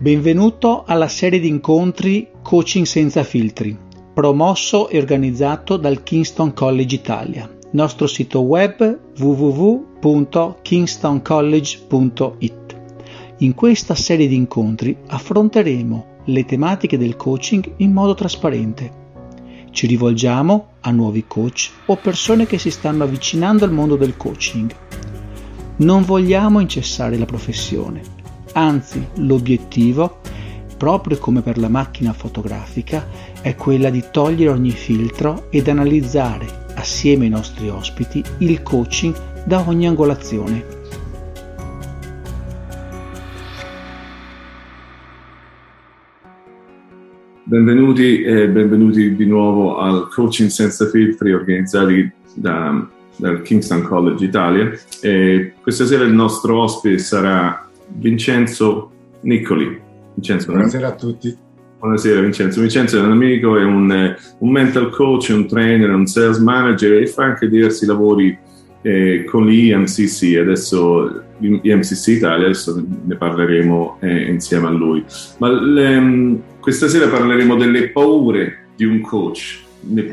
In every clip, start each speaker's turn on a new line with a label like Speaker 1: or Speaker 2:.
Speaker 1: Benvenuto alla serie di incontri Coaching senza filtri, promosso e organizzato dal Kingston College Italia. Nostro sito web www.kingstoncollege.it. In questa serie di incontri affronteremo le tematiche del coaching in modo trasparente. Ci rivolgiamo a nuovi coach o persone che si stanno avvicinando al mondo del coaching. Non vogliamo incessare la professione, Anzi, l'obiettivo, proprio come per la macchina fotografica, è quella di togliere ogni filtro ed analizzare, assieme ai nostri ospiti, il coaching da ogni angolazione.
Speaker 2: Benvenuti e benvenuti di nuovo al Coaching Senza Filtri organizzati da, dal Kingston College Italia. E questa sera il nostro ospite sarà Vincenzo Niccoli.
Speaker 3: Vincenzo, Buonasera a tutti.
Speaker 2: Buonasera Vincenzo. Vincenzo è un amico, è un, eh, un mental coach, un trainer, un sales manager e fa anche diversi lavori eh, con l'IMCC, adesso l'IMCC Italia, adesso ne parleremo eh, insieme a lui. Ma le, mm, questa sera parleremo delle paure di un coach nel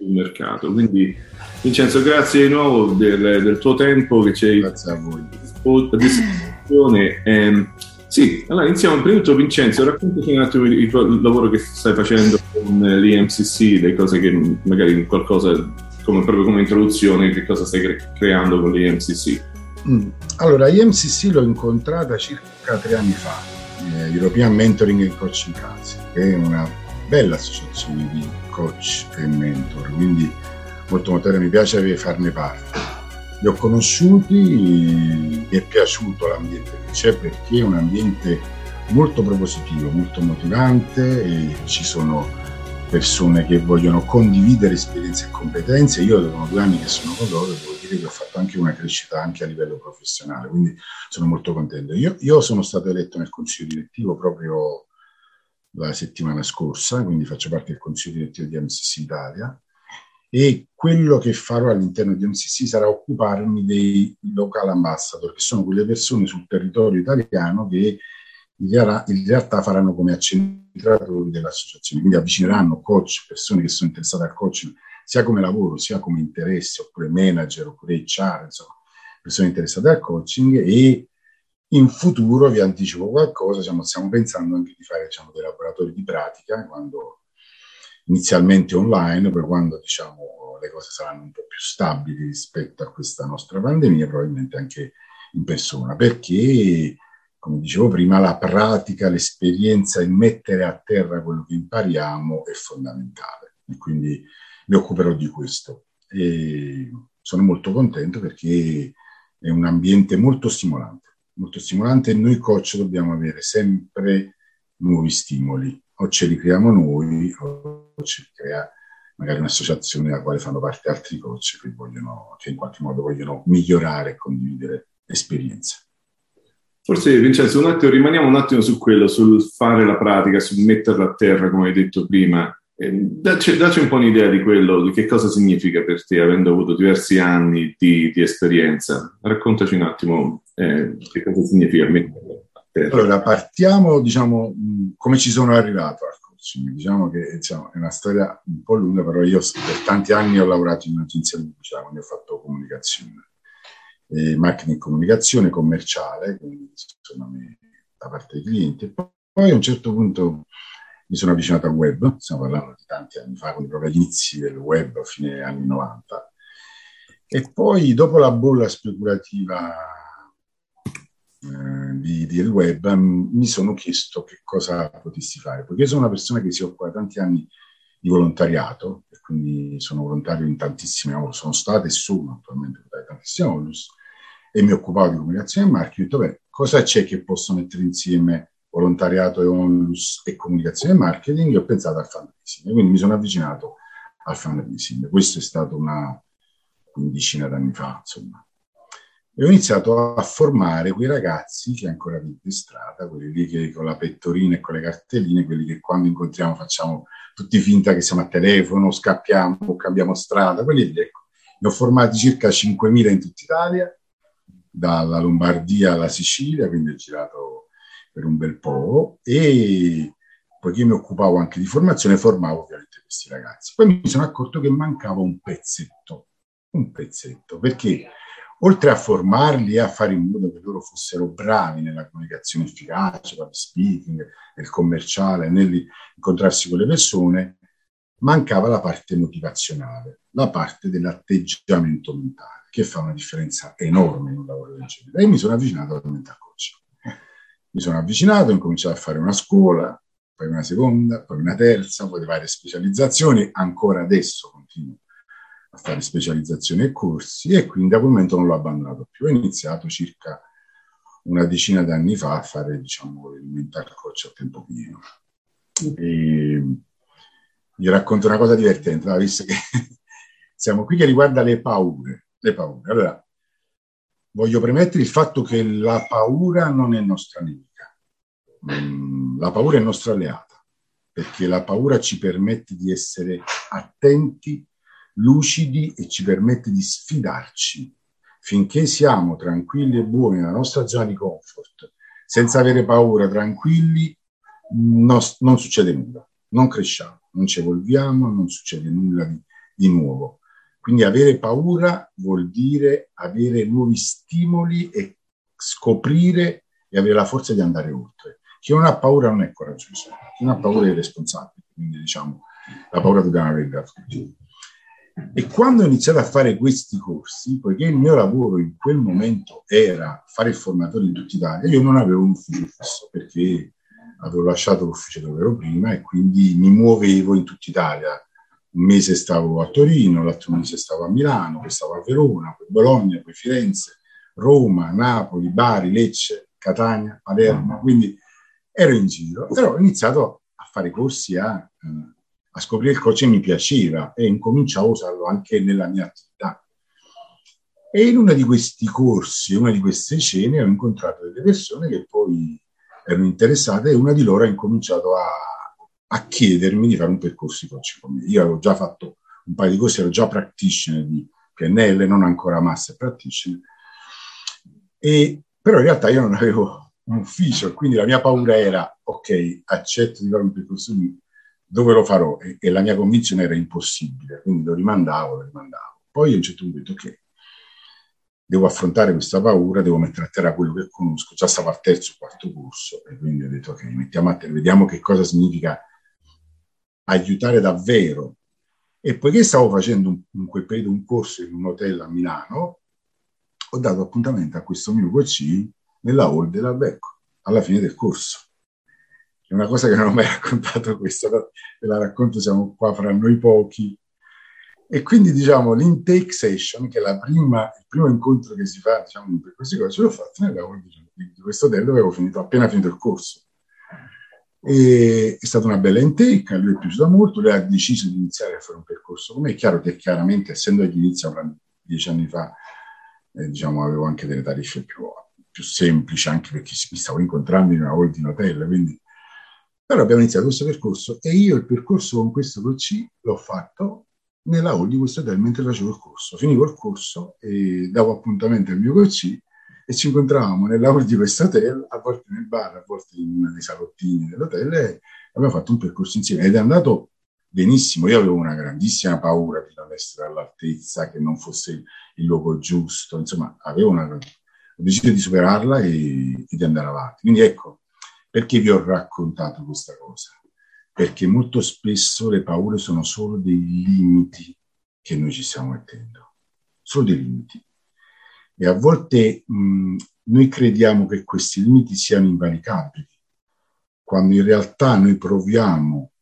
Speaker 2: del mercato. Quindi Vincenzo, grazie di nuovo del, del tuo tempo che ci hai...
Speaker 3: Grazie a voi
Speaker 2: presentazione. Eh, sì, allora iniziamo. Prima di tutto, Vincenzo, raccontaci un attimo il, il, lavoro che stai facendo con l'IMCC, le cose che magari qualcosa, come, proprio come introduzione, che cosa stai cre- creando con l'IMCC.
Speaker 3: Mm. Allora, IMCC l'ho incontrata circa tre anni fa, eh, European Mentoring and Coaching Council, che è una bella associazione di coach e mentor, quindi molto molto mi piace farne parte li ho conosciuti, mi è piaciuto l'ambiente che c'è perché è un ambiente molto propositivo, molto motivante e ci sono persone che vogliono condividere esperienze e competenze. Io sono due anni che sono con loro devo dire che ho fatto anche una crescita anche a livello professionale, quindi sono molto contento. Io, io sono stato eletto nel consiglio direttivo proprio la settimana scorsa, quindi faccio parte del consiglio direttivo di MCC Italia e quello che farò all'interno di MCC sarà occuparmi dei local ambassador, che sono quelle persone sul territorio italiano che in realtà faranno come accentratori dell'associazione, quindi avvicineranno coach, persone che sono interessate al coaching, sia come lavoro, sia come interesse, oppure manager, oppure HR, insomma, persone interessate al coaching. E in futuro, vi anticipo qualcosa, diciamo, stiamo pensando anche di fare diciamo, dei laboratori di pratica quando inizialmente online, poi quando diciamo, le cose saranno un po' più stabili rispetto a questa nostra pandemia, probabilmente anche in persona, perché, come dicevo prima, la pratica, l'esperienza, il mettere a terra quello che impariamo è fondamentale. E quindi mi occuperò di questo. E sono molto contento perché è un ambiente molto stimolante, molto stimolante e noi coach dobbiamo avere sempre nuovi stimoli o ce li creiamo noi o ci crea magari un'associazione della quale fanno parte altri coach che, vogliono, che in qualche modo vogliono migliorare e condividere esperienze.
Speaker 2: Forse Vincenzo, un attimo, rimaniamo un attimo su quello, sul fare la pratica, sul metterla a terra, come hai detto prima. Eh, dacci, un po' un'idea di quello, di che cosa significa per te, avendo avuto diversi anni di, di esperienza. Raccontaci un attimo eh, che cosa significa metterla
Speaker 3: allora, partiamo, diciamo, come ci sono arrivato. Diciamo che diciamo, è una storia un po' lunga, però io per tanti anni ho lavorato in un'agenzia di pubblicità, quindi ho fatto comunicazione, eh, marketing comunicazione commerciale, quindi insomma, da parte dei clienti. Poi a un certo punto mi sono avvicinato al web, stiamo parlando di tanti anni fa, quindi proprio agli inizi del web, a fine anni 90. E poi dopo la bolla speculativa di, del web, mm, mi sono chiesto che cosa potessi fare, perché sono una persona che si occupa da tanti anni di volontariato, e quindi sono volontario in tantissime ore, sono state e sono attualmente da tantissime onlus, e mi occupavo di comunicazione e marketing, ho detto, beh, cosa c'è che posso mettere insieme volontariato e onlus e comunicazione e marketing? E ho pensato al fundraising, quindi mi sono avvicinato al fundraising. Questo è stato una quindicina d'anni fa, insomma e ho iniziato a formare quei ragazzi che ancora vedo in strada, quelli lì che con la pettorina e con le cartelline, quelli che quando incontriamo facciamo tutti finta che siamo a telefono, scappiamo, cambiamo strada, quelli lì, ecco. Ne ho formati circa 5.000 in tutta Italia, dalla Lombardia alla Sicilia, quindi ho girato per un bel po' e poiché mi occupavo anche di formazione, formavo ovviamente questi ragazzi. Poi mi sono accorto che mancava un pezzetto, un pezzetto, perché oltre a formarli e a fare in modo che loro fossero bravi nella comunicazione efficace, nel speaking, nel commerciale, nell'incontrarsi con le persone, mancava la parte motivazionale, la parte dell'atteggiamento mentale, che fa una differenza enorme in un lavoro del genere. E mi sono avvicinato al mental coaching. Mi sono avvicinato, ho incominciato a fare una scuola, poi una seconda, poi una terza, poi varie specializzazioni, ancora adesso continuo a fare specializzazioni e corsi e quindi a quel momento non l'ho abbandonato più. Ho iniziato circa una decina d'anni fa a fare diciamo, il mental coach a tempo pieno. E vi racconto una cosa divertente, visto che siamo qui che riguarda le paure. Le paure. Allora, voglio premettere il fatto che la paura non è nostra nemica. Mm, la paura è nostra alleata, perché la paura ci permette di essere attenti lucidi e ci permette di sfidarci. Finché siamo tranquilli e buoni nella nostra zona di comfort, senza avere paura, tranquilli, no, non succede nulla, non cresciamo, non ci evolviamo, non succede nulla di, di nuovo. Quindi avere paura vuol dire avere nuovi stimoli e scoprire e avere la forza di andare oltre. Chi non ha paura non è coraggioso, chi non ha paura è responsabile. Quindi diciamo, la paura dobbiamo averla tutti. E quando ho iniziato a fare questi corsi, poiché il mio lavoro in quel momento era fare il formatore in tutta Italia, io non avevo un ufficio fisso perché avevo lasciato l'ufficio dove ero prima e quindi mi muovevo in tutta Italia. Un mese stavo a Torino, l'altro mese stavo a Milano, poi stavo a Verona, poi Bologna, poi Firenze, Roma, Napoli, Bari, Lecce, Catania, Palermo, quindi ero in giro. Però ho iniziato a fare corsi a eh, a scoprire il coaching mi piaceva e incominciavo a usarlo anche nella mia attività. E in uno di questi corsi, una di queste cene, ho incontrato delle persone che poi erano interessate e una di loro ha incominciato a, a chiedermi di fare un percorso di coaching con me. Io avevo già fatto un paio di corsi, ero già practitioner di PNL, non ancora master practitioner, e, però in realtà io non avevo un ufficio, quindi la mia paura era, ok, accetto di fare un percorso di dove lo farò? E, e, la mia convinzione era impossibile, quindi lo rimandavo, lo rimandavo. Poi a un certo punto ho detto, ok, devo affrontare questa paura, devo mettere a terra quello che conosco. Già stavo al terzo o quarto corso e quindi ho detto, ok, mettiamo a terra, vediamo che cosa significa aiutare davvero. E poiché stavo facendo in quel periodo un corso in un hotel a Milano, ho dato appuntamento a questo mio coaching nella hall della alla fine del corso è una cosa che non ho mai raccontato questa, ve la racconto, siamo qua fra noi pochi. E quindi diciamo l'intake session, che è prima, il primo incontro che si fa diciamo, per queste cose, l'ho fatto nella diciamo, di questo hotel dove avevo finito, appena finito il corso. E è stata una bella intake, a lui è piaciuta molto, lui ha deciso di iniziare a fare un percorso come È chiaro che chiaramente, essendo agli inizi, dieci anni fa, eh, diciamo, avevo anche delle tariffe più, più semplici, anche perché mi stavo incontrando in una holding hotel, quindi però abbiamo iniziato questo percorso e io il percorso con questo coach l'ho fatto nella hall di questo hotel mentre facevo il corso. Finivo il corso e davo appuntamento al mio coach e ci incontravamo nella hall di questo hotel, a volte nel bar, a volte in uno dei salottini dell'hotel e abbiamo fatto un percorso insieme ed è andato benissimo. Io avevo una grandissima paura di non essere all'altezza, che non fosse il luogo giusto, insomma, avevo una... ho deciso di superarla e, e di andare avanti. Quindi ecco, perché vi ho raccontato questa cosa? Perché molto spesso le paure sono solo dei limiti che noi ci stiamo mettendo, solo dei limiti. E a volte mh, noi crediamo che questi limiti siano invalicabili, quando in realtà noi proviamo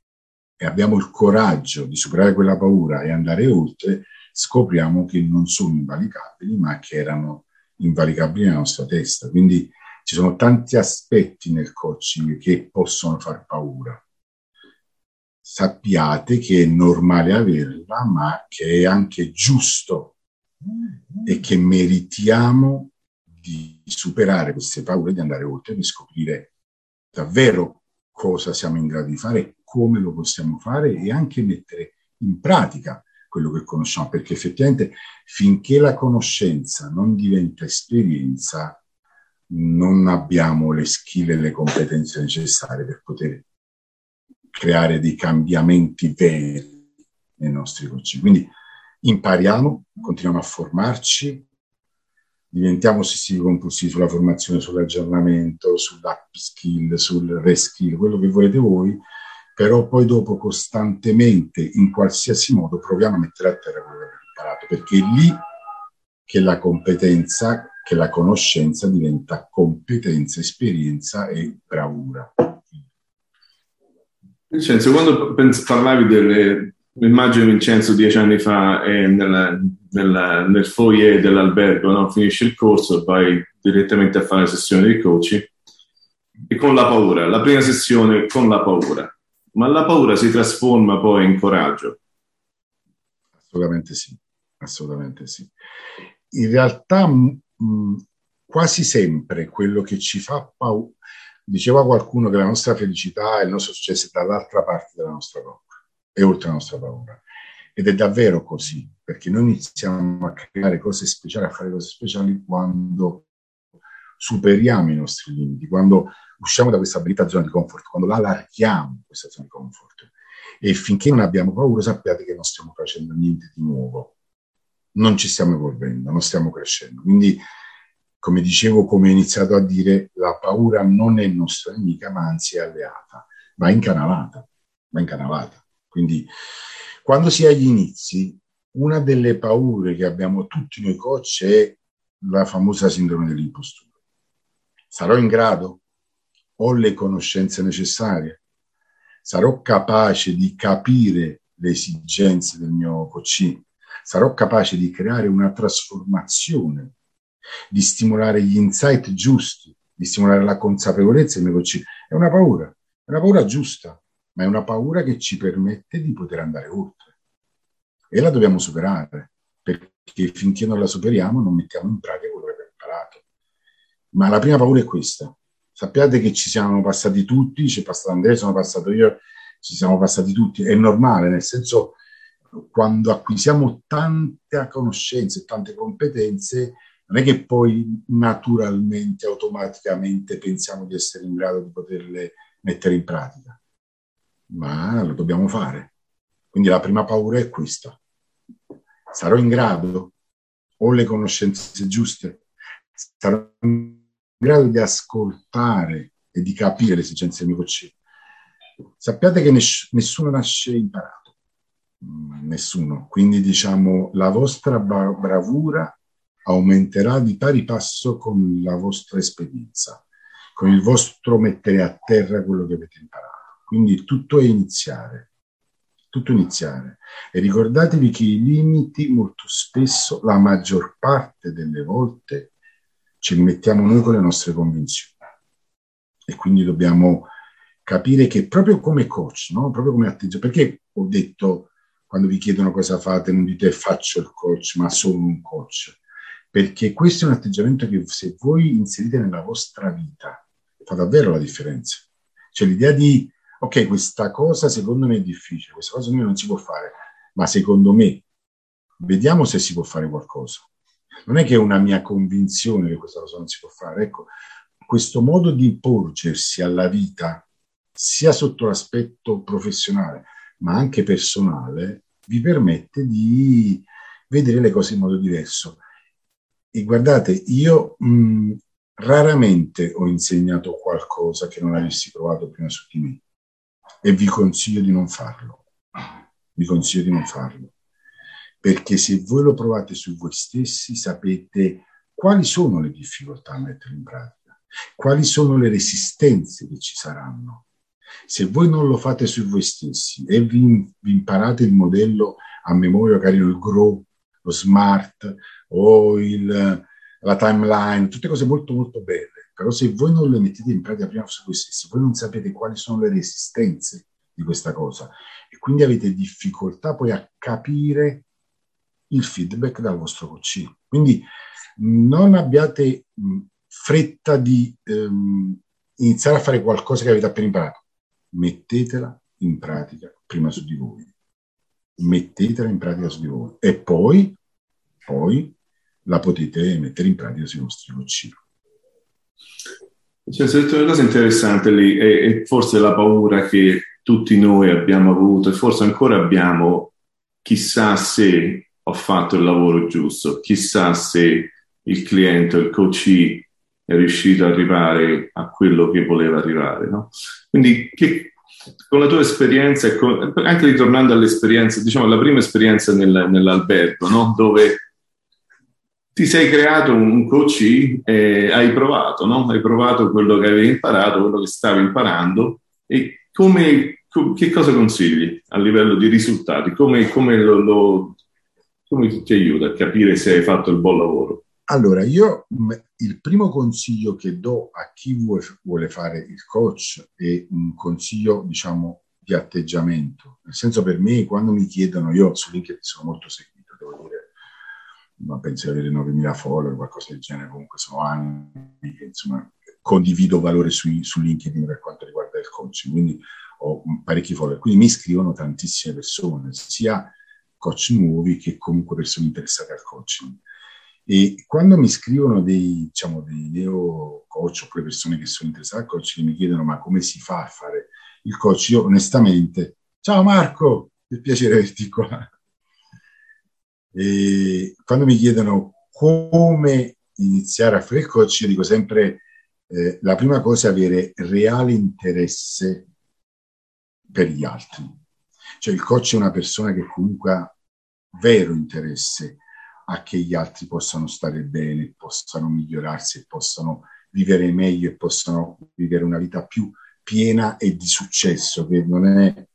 Speaker 3: e abbiamo il coraggio di superare quella paura e andare oltre, scopriamo che non sono invalicabili, ma che erano invalicabili nella nostra testa. Quindi ci sono tanti aspetti nel coaching che possono far paura. Sappiate che è normale averla, ma che è anche giusto e che meritiamo di superare queste paure, di andare oltre, di scoprire davvero cosa siamo in grado di fare, come lo possiamo fare e anche mettere in pratica quello che conosciamo, perché effettivamente finché la conoscenza non diventa esperienza, non abbiamo le skill e le competenze necessarie per poter creare dei cambiamenti veri nei nostri coaching. Quindi impariamo, continuiamo a formarci, diventiamo ossessivi compulsivi sulla formazione, sull'aggiornamento, sull'upskill, sul reskill, quello che volete voi, però poi dopo costantemente, in qualsiasi modo, proviamo a mettere a terra quello che abbiamo imparato, perché è lì che la competenza, che la conoscenza diventa competenza, esperienza e bravura.
Speaker 2: Vincenzo, quando parlavi delle, immagino Vincenzo dieci anni fa è nella, nella, nel foyer dell'albergo, no? finisci il corso, vai direttamente a fare sessione di coaching e con la paura, la prima sessione con la paura, ma la paura si trasforma poi in coraggio.
Speaker 3: Assolutamente sì, assolutamente sì. In realtà quasi sempre quello che ci fa paura, Diceva qualcuno che la nostra felicità e il nostro successo è dall'altra parte della nostra paura, è oltre la nostra paura. Ed è davvero così, perché noi iniziamo a creare cose speciali, a fare cose speciali quando superiamo i nostri limiti, quando usciamo da questa bellita zona di comfort, quando la allarghiamo questa zona di comfort. E finché non abbiamo paura, sappiate che non stiamo facendo niente di nuovo, non ci stiamo evolvendo, non stiamo crescendo. Quindi come dicevo, come ho iniziato a dire, la paura non è nostra nemica, ma anzi è alleata, va incanalata, va incanalata. Quindi quando si è agli inizi, una delle paure che abbiamo tutti noi coach è la famosa sindrome dell'impostura. Sarò in grado? Ho le conoscenze necessarie? Sarò capace di capire le esigenze del mio coach? Sarò capace di creare una trasformazione di stimolare gli insight giusti, di stimolare la consapevolezza del coaching. È una paura, è una paura giusta, ma è una paura che ci permette di poter andare oltre. E la dobbiamo superare, perché finché non la superiamo non mettiamo in pratica quello che abbiamo imparato. Ma la prima paura è questa. Sappiate che ci siamo passati tutti, c'è passato Andrea, sono passato io, ci siamo passati tutti. È normale, nel senso, quando acquisiamo tante conoscenze, tante competenze, non è che poi naturalmente, automaticamente pensiamo di essere in grado di poterle mettere in pratica, ma lo dobbiamo fare. Quindi la prima paura è questa. Sarò in grado? Ho le conoscenze giuste? Sarò in grado di ascoltare e di capire le esigenze del mio coach? Sappiate che ness- nessuno nasce imparato, nessuno. Quindi diciamo la vostra bravura aumenterà di pari passo con la vostra esperienza, con il vostro mettere a terra quello che avete imparato. Quindi tutto è iniziare, tutto iniziare. E ricordatevi che i limiti molto spesso, la maggior parte delle volte, ce li mettiamo noi con le nostre convinzioni. E quindi dobbiamo capire che proprio come coach, no? proprio come atteggiamento, perché ho detto quando vi chiedono cosa fate, non dite faccio il coach, ma sono un coach perché questo è un atteggiamento che se voi inserite nella vostra vita fa davvero la differenza. Cioè l'idea di, ok, questa cosa secondo me è difficile, questa cosa secondo me non si può fare, ma secondo me vediamo se si può fare qualcosa. Non è che è una mia convinzione che questa cosa non si può fare. Ecco, questo modo di porgersi alla vita, sia sotto l'aspetto professionale, ma anche personale, vi permette di vedere le cose in modo diverso. E guardate, io mh, raramente ho insegnato qualcosa che non avessi provato prima su di me e vi consiglio di non farlo. Vi consiglio di non farlo. Perché se voi lo provate su voi stessi, sapete quali sono le difficoltà a mettere in pratica, quali sono le resistenze che ci saranno. Se voi non lo fate su voi stessi e vi, vi imparate il modello a memoria, magari il grow, lo smart, o il, la timeline, tutte cose molto molto belle, però se voi non le mettete in pratica prima su voi stessi, voi non sapete quali sono le resistenze di questa cosa e quindi avete difficoltà poi a capire il feedback dal vostro coach. Quindi non abbiate fretta di ehm, iniziare a fare qualcosa che avete appena imparato. Mettetela in pratica prima su di voi. Mettetela in pratica su di voi. E poi, poi la potete mettere in pratica sui vostri coaching.
Speaker 2: Cioè, hai detto una cosa interessante lì, e, forse la paura che tutti noi abbiamo avuto e forse ancora abbiamo, chissà se ho fatto il lavoro giusto, chissà se il cliente il coach è riuscito ad arrivare a quello che voleva arrivare. No? Quindi che, con la tua esperienza, anche ritornando all'esperienza, diciamo la prima esperienza nel, nell'albergo, no? dove ti sei creato un coach e hai provato, no? hai provato quello che avevi imparato, quello che stavi imparando e come, che cosa consigli a livello di risultati? Come, come, lo, lo, come ti aiuta a capire se hai fatto il buon lavoro?
Speaker 3: Allora, io il primo consiglio che do a chi vuole, fare il coach è un consiglio, diciamo, di atteggiamento. Nel senso, per me, quando mi chiedono, io su LinkedIn sono molto seguito, devo dire, ma penso di avere 9.000 follower, qualcosa del genere, comunque sono anni che, insomma, condivido valore su, su LinkedIn per quanto riguarda il coaching, quindi ho parecchi follower. Quindi mi scrivono tantissime persone, sia coach nuovi che comunque persone interessate al coaching. E quando mi scrivono dei, diciamo, dei neo coach oppure persone che sono interessate al coach che mi chiedono ma come si fa a fare il coach, io onestamente, ciao Marco, è piacere averti qua. E quando mi chiedono come iniziare a fare il coach, io dico sempre eh, la prima cosa è avere reale interesse per gli altri. Cioè il coach è una persona che comunque ha vero interesse a che gli altri possano stare bene, possano migliorarsi, possano vivere meglio e possano vivere una vita più piena e di successo, che non è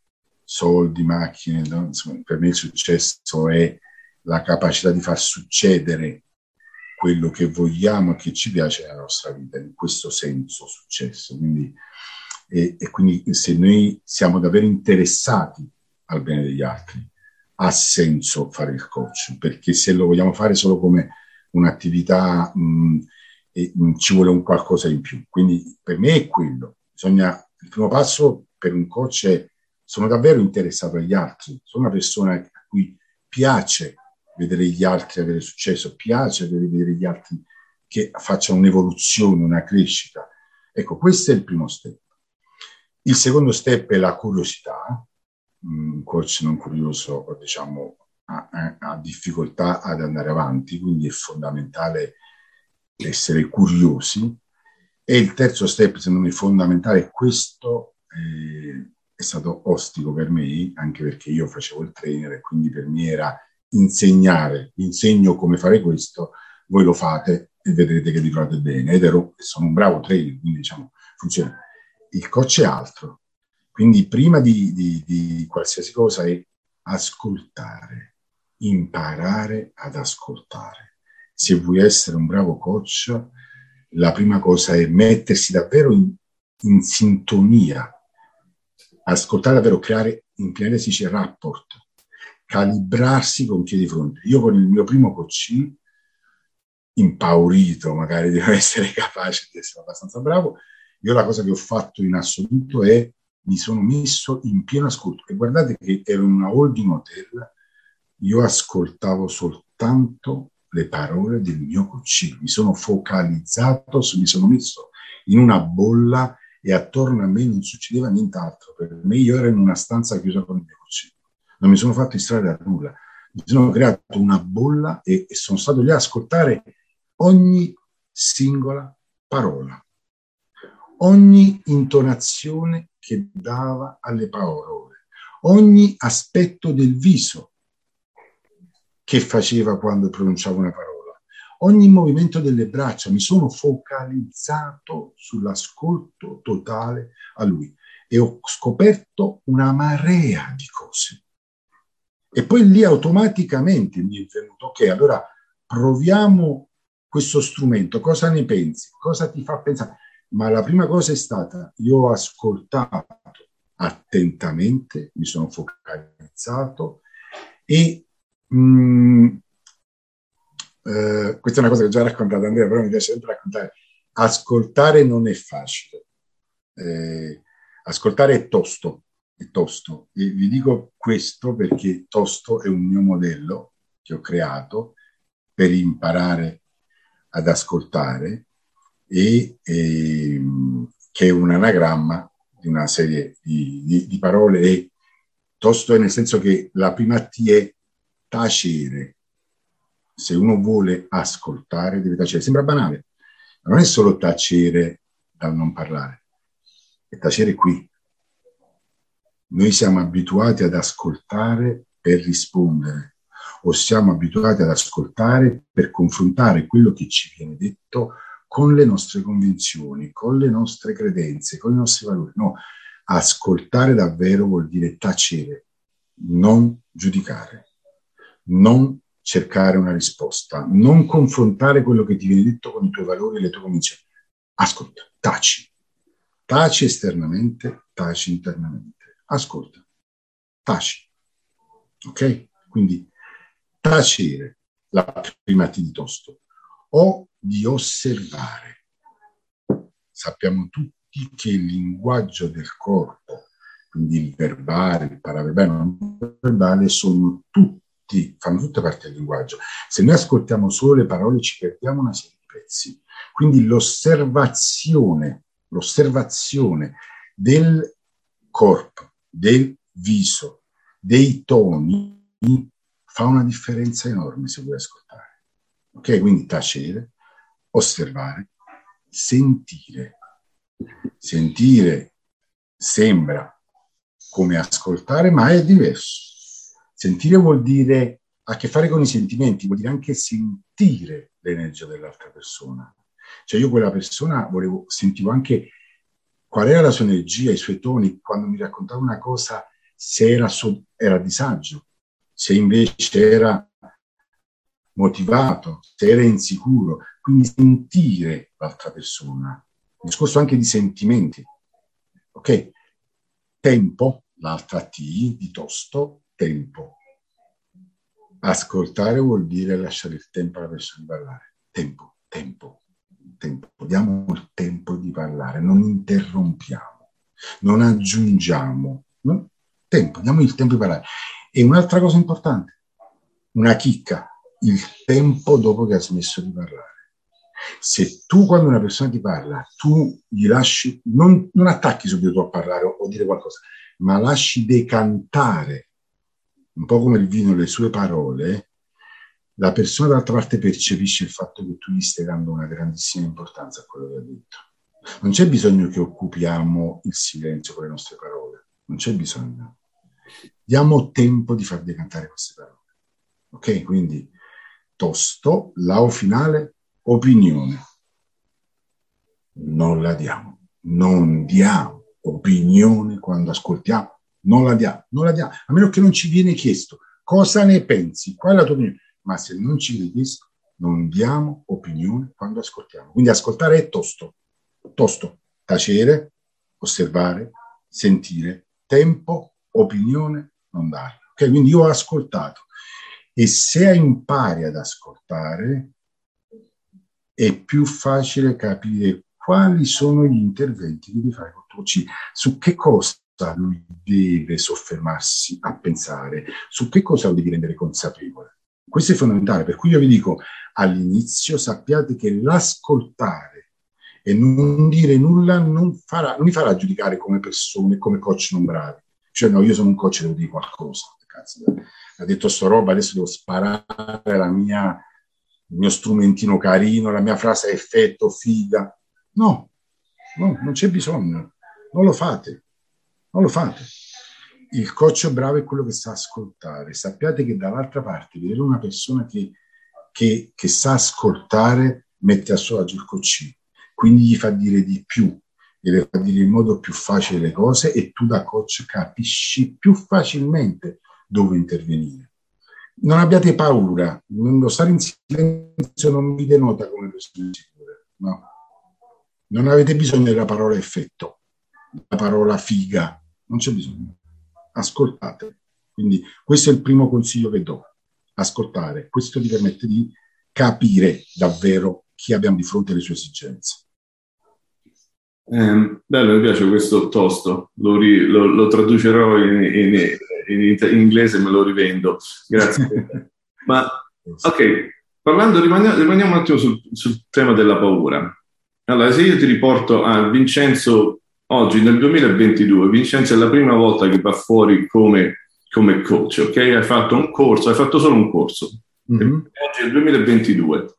Speaker 3: soldi, macchine, no? Insomma, per me il successo è la capacità di far succedere quello che vogliamo e che ci piace nella nostra vita, in questo senso successo. Quindi, e, e quindi se noi siamo davvero interessati al bene degli altri, ha senso fare il coach, perché se lo vogliamo fare solo come un'attività mh, e, mh, ci vuole un qualcosa in più. Quindi per me è quello. Bisogna, il primo passo per un coach è sono davvero interessato agli altri, sono una persona a cui piace vedere gli altri avere successo, piace vedere gli altri che facciano un'evoluzione, una crescita. Ecco, questo è il primo step. Il secondo step è la curiosità, un coach non curioso, diciamo, ha, ha, difficoltà ad andare avanti, quindi è fondamentale essere curiosi. E il terzo step, secondo me, fondamentale, questo eh, è stato ostico per me, anche perché io facevo il trainer e quindi per me era insegnare, insegno come fare questo, voi lo fate e vedrete che vi trovate bene. Ed ero, sono un bravo trainer, quindi diciamo, funziona. Il coach è altro, quindi prima di, di, di qualsiasi cosa è ascoltare, imparare ad ascoltare. Se vuoi essere un bravo coach, la prima cosa è mettersi davvero in, in sintonia, ascoltare davvero, creare, in pianeta si dice rapport, calibrarsi con chi è di fronte. Io con il mio primo coach, impaurito magari non essere capace di essere abbastanza bravo, io la cosa che ho fatto in assoluto è mi sono messo in pieno ascolto. E guardate che in una hall di un hotel, io ascoltavo soltanto le parole del mio coach, mi sono focalizzato, mi sono messo in una bolla e attorno a me non succedeva nient'altro. Per me io ero in una stanza chiusa con il mio coach, non mi sono fatto distrarre da nulla, mi sono creato una bolla e, e sono stato lì a ascoltare ogni singola parola ogni intonazione che dava alle parole, ogni aspetto del viso che faceva quando pronunciava una parola, ogni movimento delle braccia. Mi sono focalizzato sull'ascolto totale a lui e ho scoperto una marea di cose. E poi lì automaticamente mi è venuto, ok, allora proviamo questo strumento, cosa ne pensi? Cosa ti fa pensare? Ma la prima cosa è stata, io ho ascoltato attentamente, mi sono focalizzato e mh, mm, eh, questa è una cosa che ho già raccontato Andrea, però mi piace sempre raccontare, ascoltare non è facile, eh, ascoltare è tosto, è tosto. E vi dico questo perché tosto è un mio modello che ho creato per imparare ad ascoltare e, e, che è un anagramma di una serie di, di, di parole e tosto è nel senso che la prima T è tacere. Se uno vuole ascoltare deve tacere. Sembra banale, ma non è solo tacere dal non parlare, è tacere qui. Noi siamo abituati ad ascoltare per rispondere o siamo abituati ad ascoltare per confrontare quello che ci viene detto con le nostre convinzioni, con le nostre credenze, con i nostri valori. No, ascoltare davvero vuol dire tacere, non giudicare, non cercare una risposta, non confrontare quello che ti viene detto con i tuoi valori e le tue convinzioni. Ascolta, taci. Taci esternamente, taci internamente. Ascolta, taci. Ok? Quindi tacere, la prima T di tosto, o di osservare. Sappiamo tutti che il linguaggio del corpo, quindi il verbale, il paraverbale, non verbale, sono tutti, fanno tutte parte del linguaggio. Se noi ascoltiamo solo le parole ci perdiamo una serie di pezzi. Quindi l'osservazione, l'osservazione del corpo, del viso, dei toni, fa una differenza enorme se vuoi ascoltare. Ok? Quindi tacere, osservare, sentire. Sentire sembra come ascoltare, ma è diverso. Sentire vuol dire ha a che fare con i sentimenti, vuol dire anche sentire l'energia dell'altra persona. Cioè io quella persona volevo, sentivo anche qual era la sua energia, i suoi toni, quando mi raccontava una cosa, se era, so, era a disagio, se invece era motivato, se era insicuro. Quindi sentire l'altra persona. Il discorso anche di sentimenti. Ok? Tempo, l'altra T di tosto, tempo. Ascoltare vuol dire lasciare il tempo alla persona di parlare. Tempo, tempo, tempo. Diamo il tempo di parlare, non interrompiamo, non aggiungiamo. No? Tempo, diamo il tempo di parlare. E un'altra cosa importante, una chicca, il tempo dopo che ha smesso di parlare. Se tu quando una persona ti parla, tu gli lasci, non, non attacchi subito tu a parlare o, o dire qualcosa, ma lasci decantare, un po' come il vino, le sue parole, la persona dall'altra parte percepisce il fatto che tu gli stai dando una grandissima importanza a quello che ha detto. Non c'è bisogno che occupiamo il silenzio con le nostre parole, non c'è bisogno diamo tempo di far decantare queste parole. Ok? Quindi tosto, la o finale, opinione. Non la diamo. Non diamo opinione quando ascoltiamo. Non la diamo. Non la diamo. A meno che non ci viene chiesto cosa ne pensi, qual è la tua opinione. Ma se non ci viene chiesto, non diamo opinione quando ascoltiamo. Quindi ascoltare è tosto. Tosto. Tacere, osservare, sentire, tempo, opinione, non dare. Okay? Quindi io ho ascoltato e se impari ad ascoltare è più facile capire quali sono gli interventi che devi fare con tuo C, su che cosa lui deve soffermarsi a pensare, su che cosa lo devi rendere consapevole. Questo è fondamentale, per cui io vi dico all'inizio sappiate che l'ascoltare e non dire nulla non, farà, non mi farà giudicare come persone, come coach non bravi cioè, no, io sono un coach, devo dire qualcosa. Cazzo, ha detto sto roba, adesso devo sparare la mia, il mio strumentino carino, la mia frase a effetto, figa. No, no, non c'è bisogno. Non lo fate. Non lo fate. Il coach bravo è quello che sa ascoltare. Sappiate che dall'altra parte vedere una persona che, che, che sa ascoltare mette a suo agio il coach. Quindi gli fa dire di più, deve dire in modo più facile le cose e tu da coach capisci più facilmente dove intervenire. Non abbiate paura, lo stare in silenzio non vi denota come persone sicure, no. Non avete bisogno della parola effetto, la parola figa, non c'è bisogno. Ascoltate. Quindi questo è il primo consiglio che do. Ascoltare. Questo vi permette di capire davvero chi abbiamo di fronte alle sue esigenze.
Speaker 2: Eh, bello, mi piace questo tosto, lo, ri, lo, lo traducerò in, in, in, in, inglese e me lo rivendo. Grazie. Ma ok, parlando, rimaniamo, rimaniamo un attimo sul, sul tema della paura. Allora, se io ti riporto a Vincenzo oggi nel 2022, Vincenzo è la prima volta che va fuori come, come coach, ok? Hai fatto un corso, hai fatto solo un corso. Mm-hmm. Oggi è il 2022.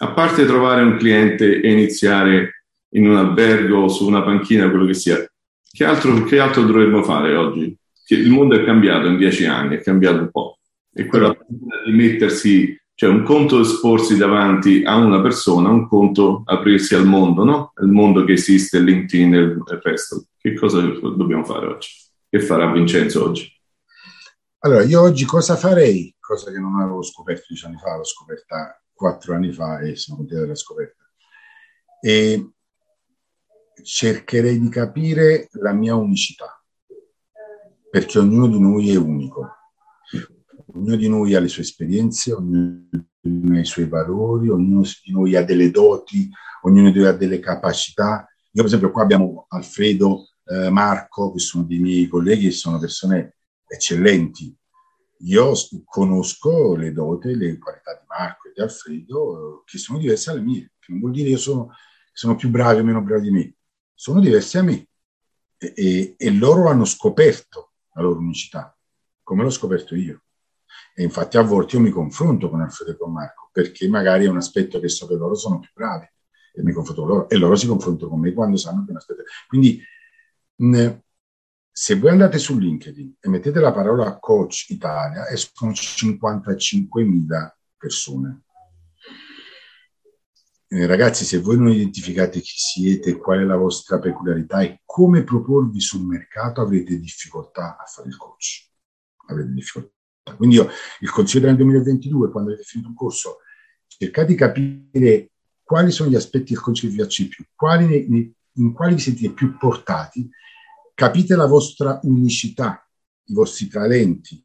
Speaker 2: A parte trovare un cliente e iniziare in un albergo, su una panchina, quello che sia, che altro, che altro dovremmo fare oggi? Che il mondo è cambiato in dieci anni, è cambiato un po'. E quella di mettersi cioè un conto esporsi davanti a una persona, un conto aprirsi al mondo, no? Il mondo che esiste, LinkedIn e il resto. Che cosa dobbiamo fare oggi? Che farà Vincenzo oggi?
Speaker 3: Allora, io oggi cosa farei? Cosa che non avevo scoperto dieci anni fa, l'ho scoperta quattro anni fa e sono contento della scoperta. E cercherei di capire la mia unicità, perché ognuno di noi è unico ognuno di noi ha le sue esperienze, ognuno ha i suoi valori, ognuno di noi ha delle doti, ognuno di noi ha delle capacità. Io per esempio qua abbiamo Alfredo, eh, Marco, che sono dei miei colleghi e sono persone eccellenti. Io conosco le doti, le qualità di Marco e di Alfredo, che sono diverse dalle mie, che non vuol dire che sono, sono più bravi o meno bravi di me, sono diversi a me e, e, e loro hanno scoperto la loro unicità, come l'ho scoperto io. E infatti a volte io mi confronto con Alfredo e con Marco, perché magari è un aspetto che so che loro sono più bravi e mi confronto con loro e loro si confrontano con me quando sanno che è un aspetto. Quindi mh, se voi andate su LinkedIn e mettete la parola coach Italia, escono 55.000 persone. Ragazzi, se voi non identificate chi siete, qual è la vostra peculiarità e come proporvi sul mercato, avrete difficoltà a fare il coach. Avrete difficoltà. Quindi io il consiglio del 2022, quando avete finito un corso, cercate di capire quali sono gli aspetti del consiglio piace più, quali, in quali vi sentite più portati, capite la vostra unicità, i vostri talenti,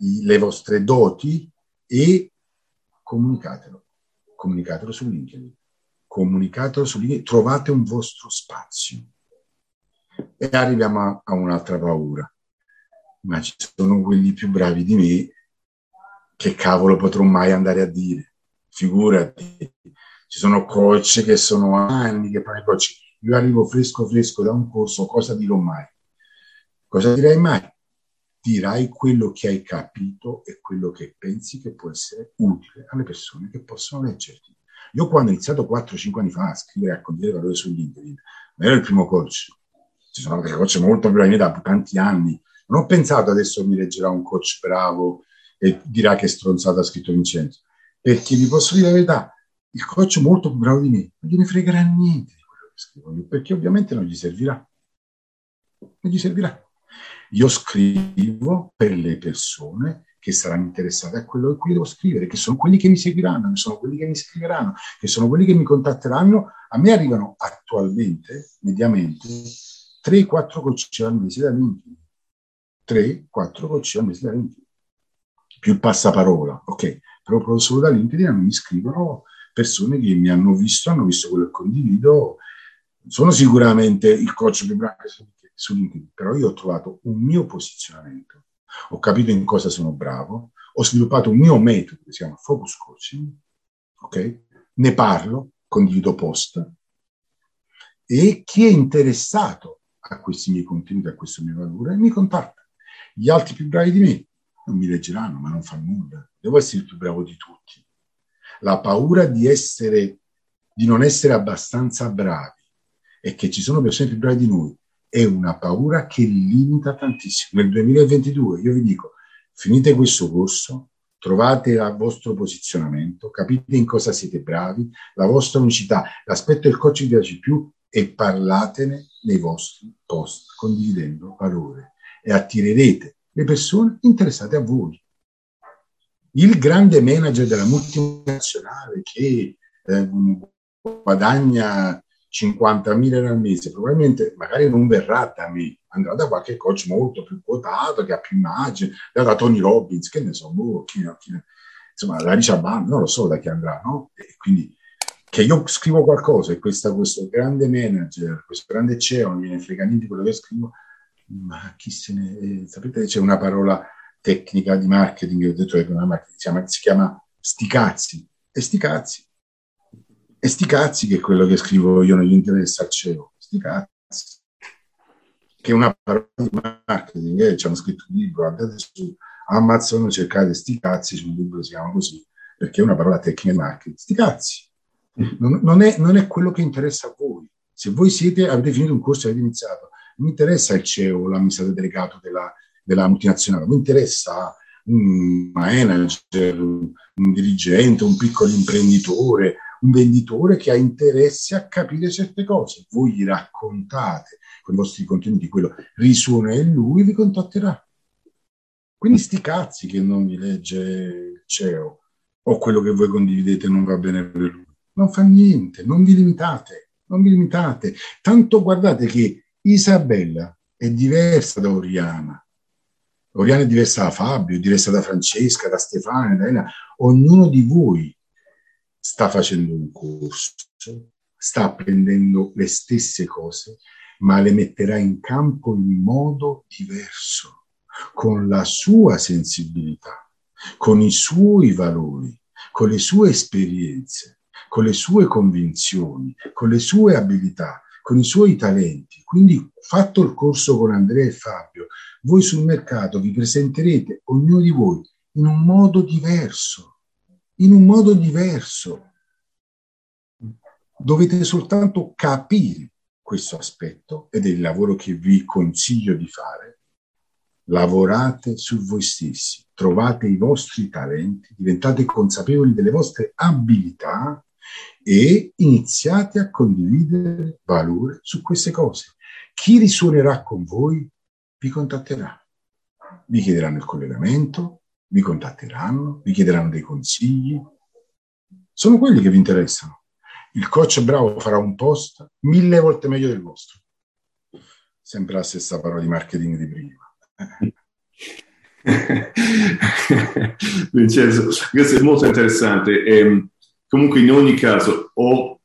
Speaker 3: i, le vostre doti e comunicatelo. Comunicatelo su LinkedIn. Comunicatelo su LinkedIn, trovate un vostro spazio. E arriviamo a, a un'altra paura ma ci sono quelli più bravi di me che cavolo potrò mai andare a dire. Figurati, ci sono coach che sono anni che fanno i coach. Io arrivo fresco fresco da un corso, cosa dirò mai? Cosa direi mai? Dirai quello che hai capito e quello che pensi che può essere utile alle persone che possono leggerti. Io quando ho iniziato 4-5 anni fa a scrivere e a condividere valore su LinkedIn, non ero il primo coach, ci sono altri coach molto più da tanti anni, non ho pensato adesso mi leggerà un coach bravo e dirà che stronzata ha scritto Vincenzo. Perché vi posso dire la verità, il coach molto più bravo di me non gliene fregherà niente di quello che scrivo io, perché ovviamente non gli servirà. Non gli servirà. Io scrivo per le persone che saranno interessate a quello che devo scrivere, che sono quelli che mi seguiranno, che sono quelli che mi scriveranno, che sono quelli che mi contatteranno. A me arrivano attualmente, mediamente, 3-4 coach al mese da LinkedIn 3, 4 gocce al mese da LinkedIn. Più il passaparola, ok? Però solo da LinkedIn mi scrivono persone che mi hanno visto, hanno visto quello che condivido. Sono sicuramente il coach più bravo su LinkedIn, però io ho trovato un mio posizionamento, ho capito in cosa sono bravo, ho sviluppato un mio metodo che si chiama Focus Coaching, ok? Ne parlo, condivido post e chi è interessato a questi miei contenuti, a questo mio valore, mi contatta. Gli altri più bravi di me non mi leggeranno, ma non fa nulla. Devo essere il più bravo di tutti. La paura di essere, di non essere abbastanza bravi e che ci sono persone più bravi di noi è una paura che limita tantissimo. Nel 2022 io vi dico, finite questo corso, trovate il vostro posizionamento, capite in cosa siete bravi, la vostra unicità, l'aspetto del coach che vi piace più e parlatene nei vostri post, condividendo valore e attirerete le persone interessate a voi. Il grande manager della multinazionale che eh, guadagna 50.000 euro al mese, probabilmente magari non verrà da me, andrà da qualche coach molto più quotato, che ha più immagine, da Tony Robbins, che ne so, boh, chi, chi, insomma, la Richard Band, non lo so da chi andrà, no? E quindi che io scrivo qualcosa e questa, questo grande manager, questo grande CEO non gliene frega niente quello che scrivo, ma chi se ne... Eh, sapete, c'è una parola tecnica di marketing, ho detto che si chiama, si chiama sticazzi, e sticazzi. E sti cazzi che è quello che scrivo io non gli interessa al CEO. Sti cazzi. Che è una parola di marketing, eh? ci hanno scritto un libro, andate su Amazon, cercate sti cazzi, c'è un libro che si chiama così, perché è una parola tecnica di marketing. Sti cazzi. Non, non, è, non è quello che interessa a voi. Se voi siete, avete finito un corso e avete iniziato, non interessa il CEO, l'amministratore delegato della, della multinazionale, mi interessa un manager, un dirigente, un piccolo imprenditore, un venditore che ha interesse a capire certe cose. Voi gli raccontate con i vostri contenuti quello risuona in lui, vi contatterà. Quindi sti cazzi che non vi legge il CEO o quello che voi condividete non va bene per lui. Non fa niente, non vi limitate, non vi limitate. Tanto guardate che Isabella è diversa da Oriana. Oriana è diversa da Fabio, è diversa da Francesca, da Stefano, da Elena. Ognuno di voi sta facendo un corso, sta apprendendo le stesse cose, ma le metterà in campo in modo diverso, con la sua sensibilità, con i suoi valori, con le sue esperienze, con le sue convinzioni, con le sue abilità, con i suoi talenti. Quindi, fatto il corso con Andrea e Fabio, voi sul mercato vi presenterete, ognuno di voi, in un modo diverso in un modo diverso. Dovete soltanto capire questo aspetto ed è il lavoro che vi consiglio di fare. Lavorate su voi stessi, trovate i vostri talenti, diventate consapevoli delle vostre abilità e iniziate a condividere valore su queste cose. Chi risuonerà con voi vi contatterà, vi chiederanno il collegamento, vi contatteranno, vi chiederanno dei consigli. Sono quelli che vi interessano. Il coach bravo farà un post mille volte meglio del vostro. Sempre la stessa parola di marketing di prima.
Speaker 2: Vincenzo, questo è molto interessante. E, ehm, comunque, in ogni caso, o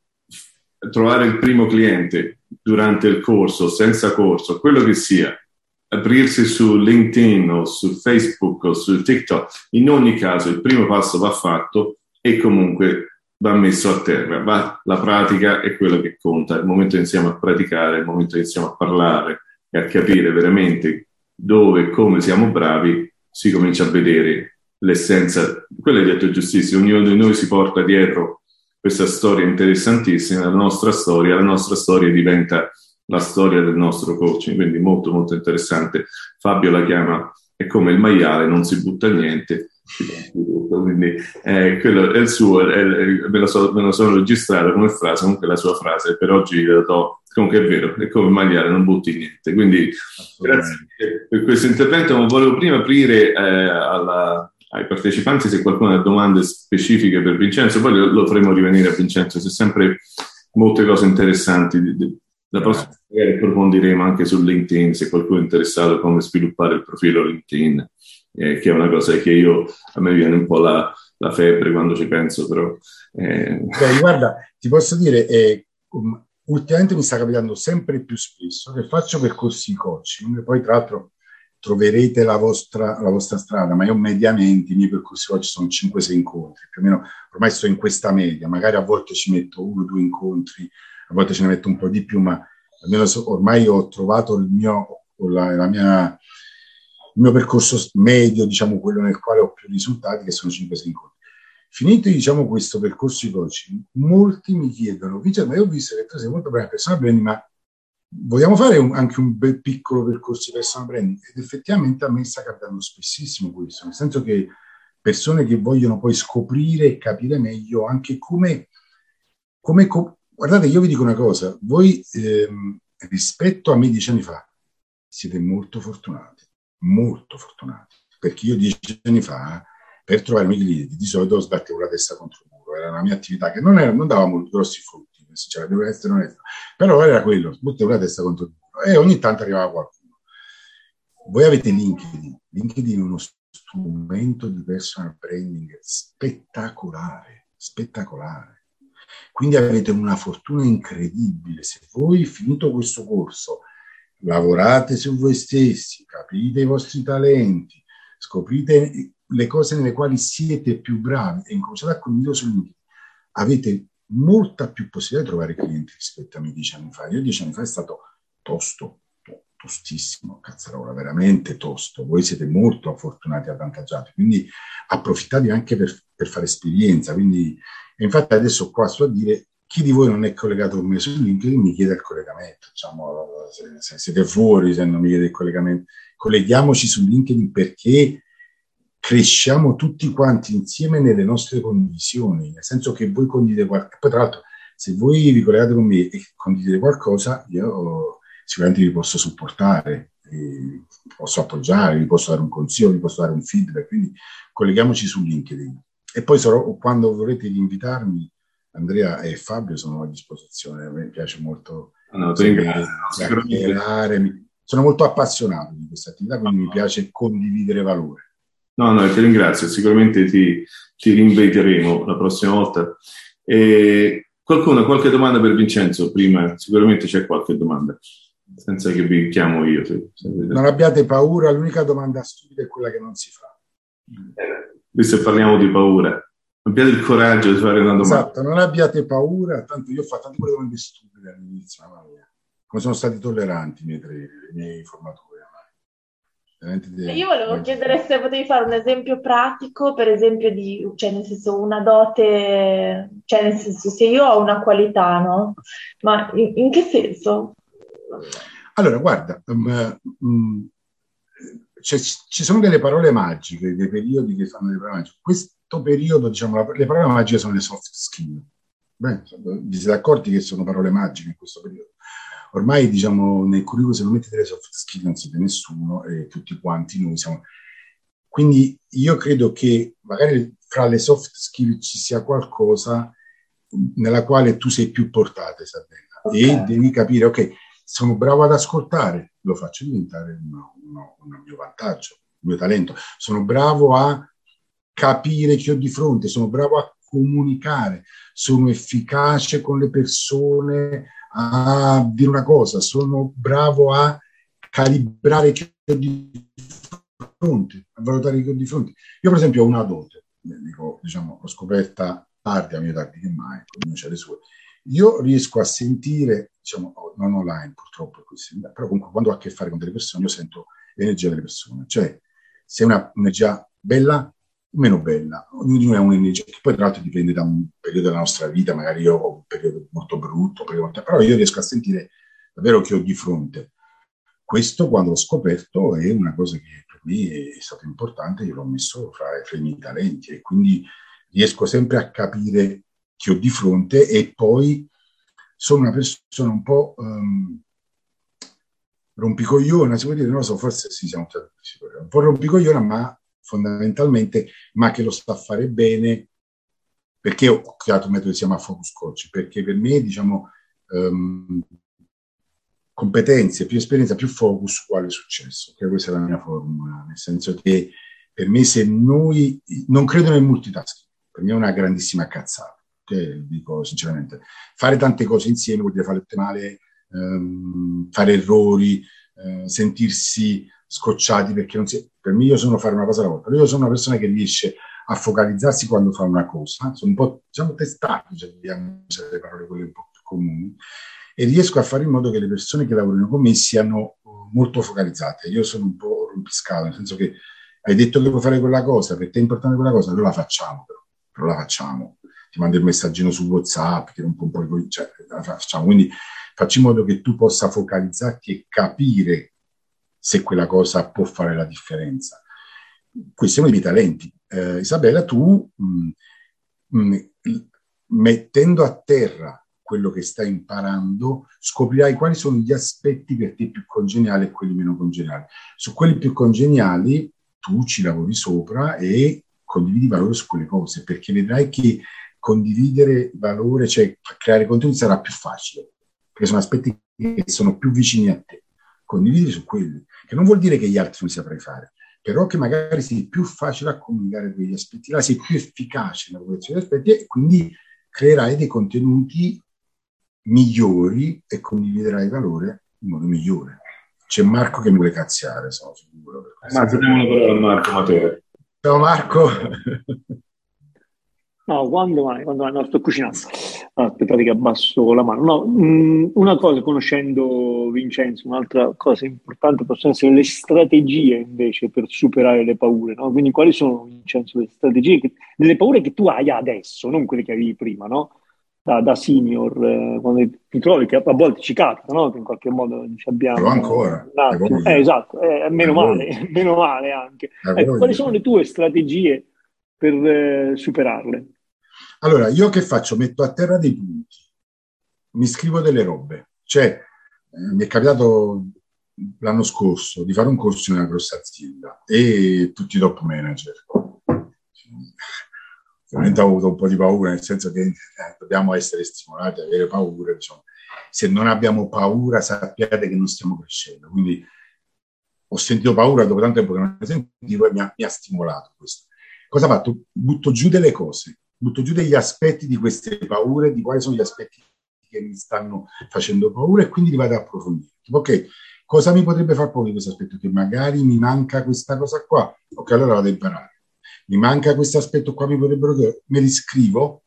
Speaker 2: trovare il primo cliente durante il corso, senza corso, quello che sia, aprirsi su LinkedIn o su Facebook o su TikTok, in ogni caso il primo passo va fatto e comunque va messo a terra, va, la pratica è quello che conta, il momento che iniziamo a praticare, il momento che iniziamo a parlare e a capire veramente dove e come siamo bravi, si comincia a vedere l'essenza, quello hai detto giustissimo, ognuno di noi si porta dietro questa storia interessantissima, la nostra storia, la nostra storia diventa la storia del nostro coaching, quindi molto molto interessante. Fabio la chiama è come il maiale, non si butta niente. Quindi eh, quello è il suo, è, me, lo so, me, lo sono registrato come frase, comunque la sua frase, per oggi la do, comunque è vero, è come il maiale, non butti niente. Quindi grazie per questo intervento, ma volevo prima aprire eh, alla, ai partecipanti se qualcuno ha domande specifiche per Vincenzo, poi lo, lo faremo rivenire a Vincenzo, c'è sempre molte cose interessanti la prossima magari approfondiremo anche su LinkedIn se qualcuno è interessato a come sviluppare il profilo LinkedIn, eh, che è una cosa che io a me viene un po' la, la febbre quando ci penso, però.
Speaker 3: Eh. Beh, guarda, ti posso dire, eh, um, ultimamente mi sta capitando sempre più spesso che faccio percorsi coaching, poi tra l'altro troverete la vostra, la vostra strada, ma io mediamente i miei percorsi oggi sono 5-6 incontri, più o meno ormai sto in questa media, magari a volte ci metto uno o due incontri a volte ce ne metto un po' di più, ma almeno ormai ho trovato il mio, la, la mia, il mio percorso medio, diciamo quello nel quale ho più risultati, che sono 5-6 incontri. Finito diciamo, questo percorso di coaching, molti mi chiedono, Vincenzo, ma io ho visto che tu sei molto bravo in personal branding, ma vogliamo fare un, anche un bel piccolo percorso di personal branding? Ed effettivamente a me sta capitando spessissimo questo, nel senso che persone che vogliono poi scoprire e capire meglio anche come, come, Guardate, io vi dico una cosa, voi ehm, rispetto a me dieci anni fa siete molto fortunati, molto fortunati, perché io dieci anni fa per trovare i miei clienti di solito sbattevo la testa contro il muro, era una mia attività che non, era, non dava molti grossi frutti, cioè, devo essere onesto, però era quello, sbattevo la testa contro il muro e ogni tanto arrivava qualcuno. Voi avete LinkedIn, LinkedIn è uno strumento di personal branding spettacolare, spettacolare quindi avete una fortuna incredibile. Se voi, finito questo corso, lavorate su voi stessi, capite i vostri talenti, scoprite le cose nelle quali siete più bravi e incominciate a condividere su LinkedIn, avete molta più possibilità di trovare clienti rispetto a me dieci anni fa. Io dieci anni fa è stato tosto, tostissimo, cazzarola, veramente tosto. Voi siete molto fortunati e avvantaggiati, quindi approfittatevi anche per, per fare esperienza. Quindi, infatti adesso qua sto a dire chi di voi non è collegato con me su LinkedIn mi chiede il collegamento. Diciamo, se, se siete fuori, se non mi chiede il collegamento, colleghiamoci su LinkedIn perché cresciamo tutti quanti insieme nelle nostre condivisioni, nel senso che voi condividete qualcosa. Poi, tra l'altro, se voi vi collegate con me e condividete qualcosa, io sicuramente vi posso supportare, vi posso appoggiare, vi posso dare un consiglio, vi posso dare un feedback. Quindi colleghiamoci su LinkedIn. E poi sarò, quando vorrete invitarmi, Andrea e Fabio sono a disposizione. A me piace molto no, chiacchierare. Sono molto appassionato di questa attività, quindi mi piace condividere valore.
Speaker 2: No, no, ti ringrazio, sicuramente ti, ti rinviteremo la prossima volta. E qualcuno, qualche domanda per Vincenzo? Prima sicuramente c'è qualche domanda, senza che vi chiamo io. Se,
Speaker 3: se non abbiate paura, l'unica domanda stupida è quella che non si fa.
Speaker 2: Eh, visto che parliamo di paura, abbiate il coraggio di fare una domanda.
Speaker 3: Esatto, non abbiate paura, tanto io ho fatto tante domande stupide all'inizio, mamma mia. Come sono stati tolleranti i miei, i miei formatori.
Speaker 4: Io volevo chiedere se potevi fare un esempio pratico, per esempio di, cioè nel senso una dote, cioè nel senso se io ho una qualità, no? Ma in, in che senso?
Speaker 3: Allora, guarda, um, um, ci sono delle parole magiche, dei periodi che fanno le parole magiche. Questo periodo, diciamo, la, le parole magiche sono le soft skill. Beh, vi siete accorti che sono parole magiche in questo periodo? ormai diciamo nel curriculum se non mettete le soft skill non siete nessuno e tutti quanti noi siamo quindi io credo che magari fra le soft skill ci sia qualcosa nella quale tu sei più portata Isabella okay. e devi capire ok sono bravo ad ascoltare lo faccio diventare un mio vantaggio un mio talento sono bravo a capire chi ho di fronte sono bravo a comunicare sono efficace con le persone a dire una cosa, sono bravo a calibrare chi ho di fronte, a valutare chi ho di fronte. Io per esempio ho una dote, dico, diciamo, l'ho scoperta tardi, a mia tardi che mai, ognuno c'è le sue. Io riesco a sentire, diciamo, non online purtroppo, però comunque quando ho a che fare con delle persone, io sento l'energia delle persone. Cioè, se è una, un'energia bella, meno bella. Ognuno di noi ha un'energia che poi tra l'altro dipende da un periodo della nostra vita, magari io ho un periodo molto brutto, però io riesco a sentire davvero che ho di fronte. Questo quando l'ho scoperto è una cosa che per me è stata importante, io l'ho messo fra, fra i miei talenti e quindi riesco sempre a capire che ho di fronte e poi sono una persona un po' um, rompicogliona, si può dire, non lo so, forse sì, siamo un po' rompicogliona, ma fondamentalmente, ma che lo sa fare bene, perché ho creato un metodo che si chiama Focus Coach, perché per me, diciamo, um, competenze, più esperienza, più focus, uguale successo, che questa è la mia formula, nel senso che per me se noi, non credo nel multitasking, per me è una grandissima cazzata, che dico sinceramente, fare tante cose insieme vuol dire fare tutte male, um, fare errori, uh, sentirsi scocciati perché non si... Per me io sono fare una cosa alla volta. Io sono una persona che riesce a focalizzarsi quando fa una cosa, sono un po' diciamo, testato, cioè, diciamo, le parole quelle un po' più comuni, e riesco a fare in modo che le persone che lavorano con me siano uh, molto focalizzate. Io sono un po' rompiscalo, nel senso che hai detto che vuoi fare quella cosa, per te è importante quella cosa, allora la facciamo, però, però la facciamo. Ti mando il messaggino su WhatsApp, che rompo un po' i cioè, facciamo. Quindi faccio in modo che tu possa focalizzarti e capire se quella cosa può fare la differenza. Questi sono i miei talenti. Eh, Isabella, tu mh, mh, mettendo a terra quello che stai imparando, scoprirai quali sono gli aspetti per te più congeniali e quelli meno congeniali. Su quelli più congeniali tu ci lavori sopra e condividi valore su quelle cose, perché vedrai che condividere valore, cioè creare contenuti sarà più facile, perché sono aspetti che sono più vicini a te. Condividi su quelli che non vuol dire che gli altri non saprai fare, però che magari sei più facile a comunicare quegli aspetti là, sei più efficace nella comunicazione degli aspetti e quindi creerai dei contenuti migliori e condividerai valore in modo migliore. C'è Marco che mi vuole cazziare, sono sicuro.
Speaker 2: Ma diamo la parola a Marco Matera.
Speaker 3: Ciao Marco.
Speaker 5: No, quando mai? Quando mai? No, sto cucinando. aspettate che abbasso la mano. No, mh, mm, una cosa, conoscendo Vincenzo, un'altra cosa importante possono essere le strategie invece per superare le paure. No? Quindi quali sono, Vincenzo, le strategie, che, delle paure che tu hai adesso, non quelle che avevi prima, no? Da, da senior, eh, quando ti trovi, che a volte ci capita, no? Che in qualche modo ci abbiamo...
Speaker 3: Però ancora.
Speaker 5: Eh, esatto, eh, meno male, meno male anche. Ecco, quali sono le tue strategie per eh, superarle?
Speaker 3: Allora, io che faccio? Metto a terra dei punti, mi scrivo delle robe. Cioè, eh, mi è capitato l'anno scorso di fare un corso in una grossa azienda e tutti i top manager. Ovviamente ho avuto un po' di paura, nel senso che eh, dobbiamo essere stimolati, avere paura. Diciamo. Se non abbiamo paura, sappiate che non stiamo crescendo. Quindi ho sentito paura dopo tanto tempo che non ne sentivo e mi ha, mi ha stimolato questo. Cosa ho fatto? Butto giù delle cose butto giù degli aspetti di queste paure, di quali sono gli aspetti che mi stanno facendo paura e quindi li vado a approfondire. Ok, cosa mi potrebbe far paura di questo aspetto? Che magari mi manca questa cosa qua. Ok, allora vado a imparare. Mi manca questo aspetto qua, mi potrebbero dire, me li scrivo,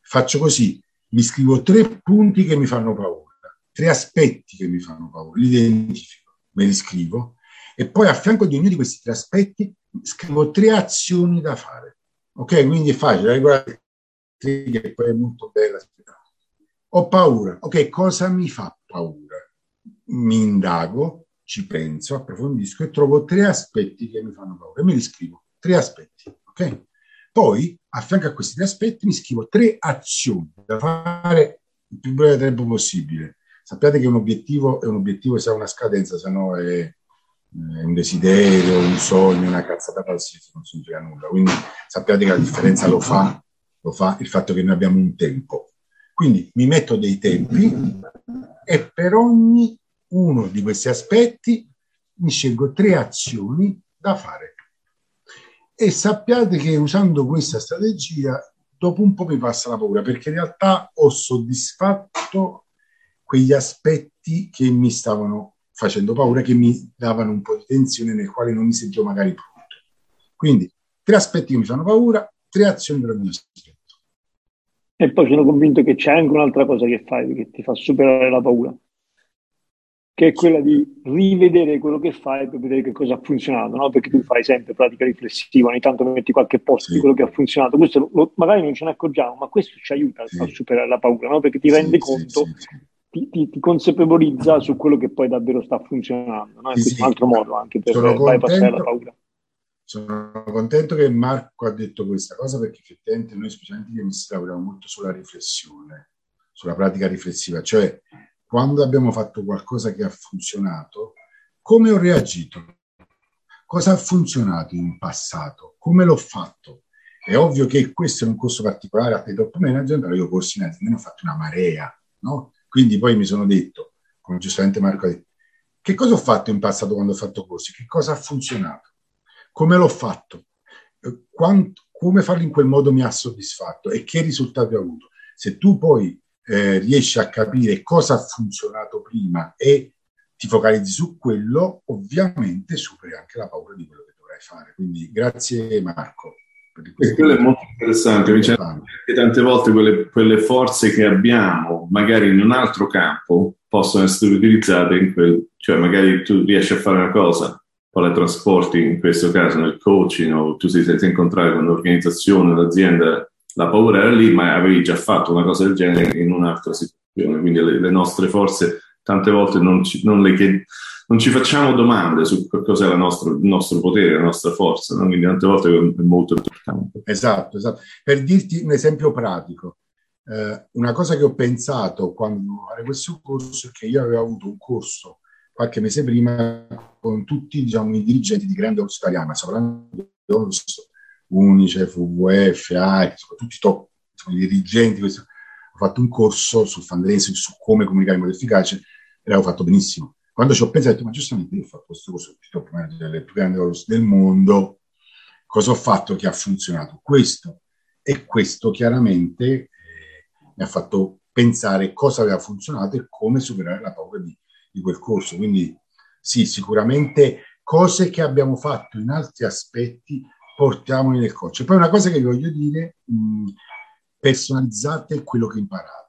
Speaker 3: faccio così, mi scrivo tre punti che mi fanno paura, tre aspetti che mi fanno paura, li identifico, me li scrivo e poi a fianco di ognuno di questi tre aspetti scrivo tre azioni da fare. Ok, quindi è facile, guardate che poi è molto bella. Ho paura. Ok, cosa mi fa paura? Mi indago, ci penso, approfondisco e trovo tre aspetti che mi fanno paura me li scrivo. Tre aspetti, ok? Poi, a fianco a questi tre aspetti, mi scrivo tre azioni da fare il più breve tempo possibile. Sappiate che un obiettivo è un obiettivo se ha una scadenza, se no è un desiderio, un sogno, una cazzata qualsiasi, non significa nulla. Quindi sappiate che la differenza lo fa, lo fa il fatto che noi abbiamo un tempo. Quindi mi metto dei tempi e per ogni uno di questi aspetti mi scelgo tre azioni da fare. E sappiate che usando questa strategia, dopo un po' mi passa la paura, perché in realtà ho soddisfatto quegli aspetti che mi stavano facendo paura che mi davano un po' di tensione nel quale non mi sentivo magari pronto. Quindi tre aspetti che mi fanno paura, tre azioni per ogni aspetto.
Speaker 5: E poi sono convinto che c'è anche un'altra cosa che fai che ti fa superare la paura, che è quella di rivedere quello che fai per vedere che cosa ha funzionato, no? perché tu fai sempre pratica riflessiva, ogni tanto metti qualche posto sì. di quello che ha funzionato, questo lo, magari non ce ne accorgiamo, ma questo ci aiuta sì. a superare la paura, no? perché ti sì, rende conto ti, ti, ti, consapevolizza su quello che poi davvero sta funzionando. No? Sì, è un altro modo anche per bypassare la paura.
Speaker 3: Sono contento che Marco ha detto questa cosa perché effettivamente noi, specialmente gli amici, lavoriamo molto sulla riflessione, sulla pratica riflessiva, cioè quando abbiamo fatto qualcosa che ha funzionato, come ho reagito? Cosa ha funzionato in passato? Come l'ho fatto? È ovvio che questo è un corso particolare a top management, però io corsi in azienda ne ho fatto una marea, no? Quindi poi mi sono detto, come giustamente Marco ha detto, che cosa ho fatto in passato quando ho fatto corsi? Che cosa ha funzionato? Come l'ho fatto? Eh, quanto, come farlo in quel modo mi ha soddisfatto e che risultati ho avuto? Se tu poi eh, riesci a capire cosa ha funzionato prima e ti focalizzi su quello, ovviamente superi anche la paura di quello che dovrai fare. Quindi grazie Marco.
Speaker 2: E quello è molto interessante, Vincenzo, perché tante volte quelle, quelle, forze che abbiamo, magari in un altro campo, possono essere utilizzate in quel, cioè magari tu riesci a fare una cosa, poi la trasporti in questo caso nel coaching o tu sei senza incontrare con un'organizzazione, un'azienda, la paura era lì, ma avevi già fatto una cosa del genere in un'altra situazione, quindi le, le nostre forze tante volte non, ci, non le chiediamo non ci facciamo domande su cos'è il nostro potere, la nostra forza, no? quindi tante volte è molto importante.
Speaker 3: Esatto, esatto. Per dirti un esempio pratico, eh, una cosa che ho pensato quando fare questo corso è che io avevo avuto un corso qualche mese prima con tutti diciamo, i dirigenti di grande orso italiana, soprattutto Unicef, WWF, AIC, tutti i top insomma, i dirigenti. Questo. Ho fatto un corso sul fundraising, su come comunicare in modo efficace e l'avevo fatto benissimo quando ci ho pensato, ma giustamente io ho fatto questo corso di top manager delle più grandi cose del mondo, cosa ho fatto che ha funzionato? Questo. E questo chiaramente eh, mi ha fatto pensare cosa aveva funzionato e come superare la paura di, di quel corso. Quindi sì, sicuramente cose che abbiamo fatto in altri aspetti portiamoli nel coach. Poi una cosa che voglio dire, mh, personalizzate quello che imparate.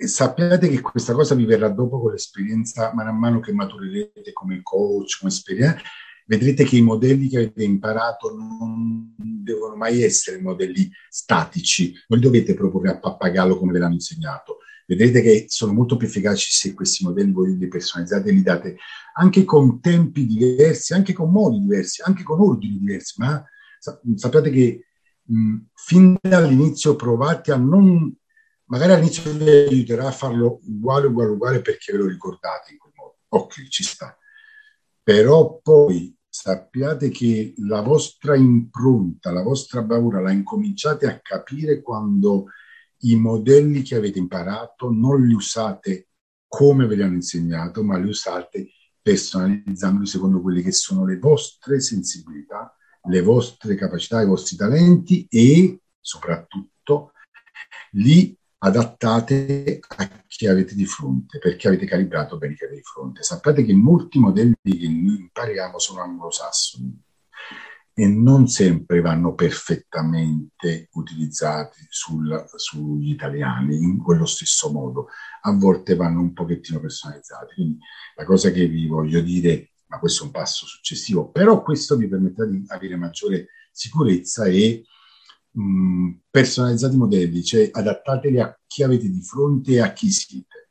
Speaker 3: Sappiate che questa cosa vi verrà dopo con l'esperienza, man mano che maturerete come coach, come esperienza, vedrete che i modelli che avete imparato non devono mai essere modelli statici, non li dovete proporre a pappagallo come ve l'hanno insegnato. Vedrete che sono molto più efficaci se questi modelli voi li personalizzate e li date anche con tempi diversi, anche con modi diversi, anche con ordini diversi, ma sappiate che mh, fin dall'inizio provate a non, magari all'inizio vi aiuterà a farlo uguale, uguale, uguale perché ve lo ricordate in quel modo. Ok, ci sta. Però poi sappiate che la vostra impronta, la vostra bravura la incominciate a capire quando i modelli che avete imparato non li usate come ve li hanno insegnato, ma li usate personalizzandoli secondo quelle che sono le vostre sensibilità, le vostre capacità, i vostri talenti e soprattutto li adattate a chi avete di fronte, perché avete calibrato bene chi avete di fronte. Sappiate che molti modelli che noi impariamo sono anglosassoni e non sempre vanno perfettamente utilizzati sul, sugli italiani in quello stesso modo, a volte vanno un pochettino personalizzati. Quindi la cosa che vi voglio dire, ma questo è un passo successivo, però questo vi permetterà di avere maggiore sicurezza e mh, personalizzati i modelli, cioè adattateli a chi avete di fronte e a chi siete.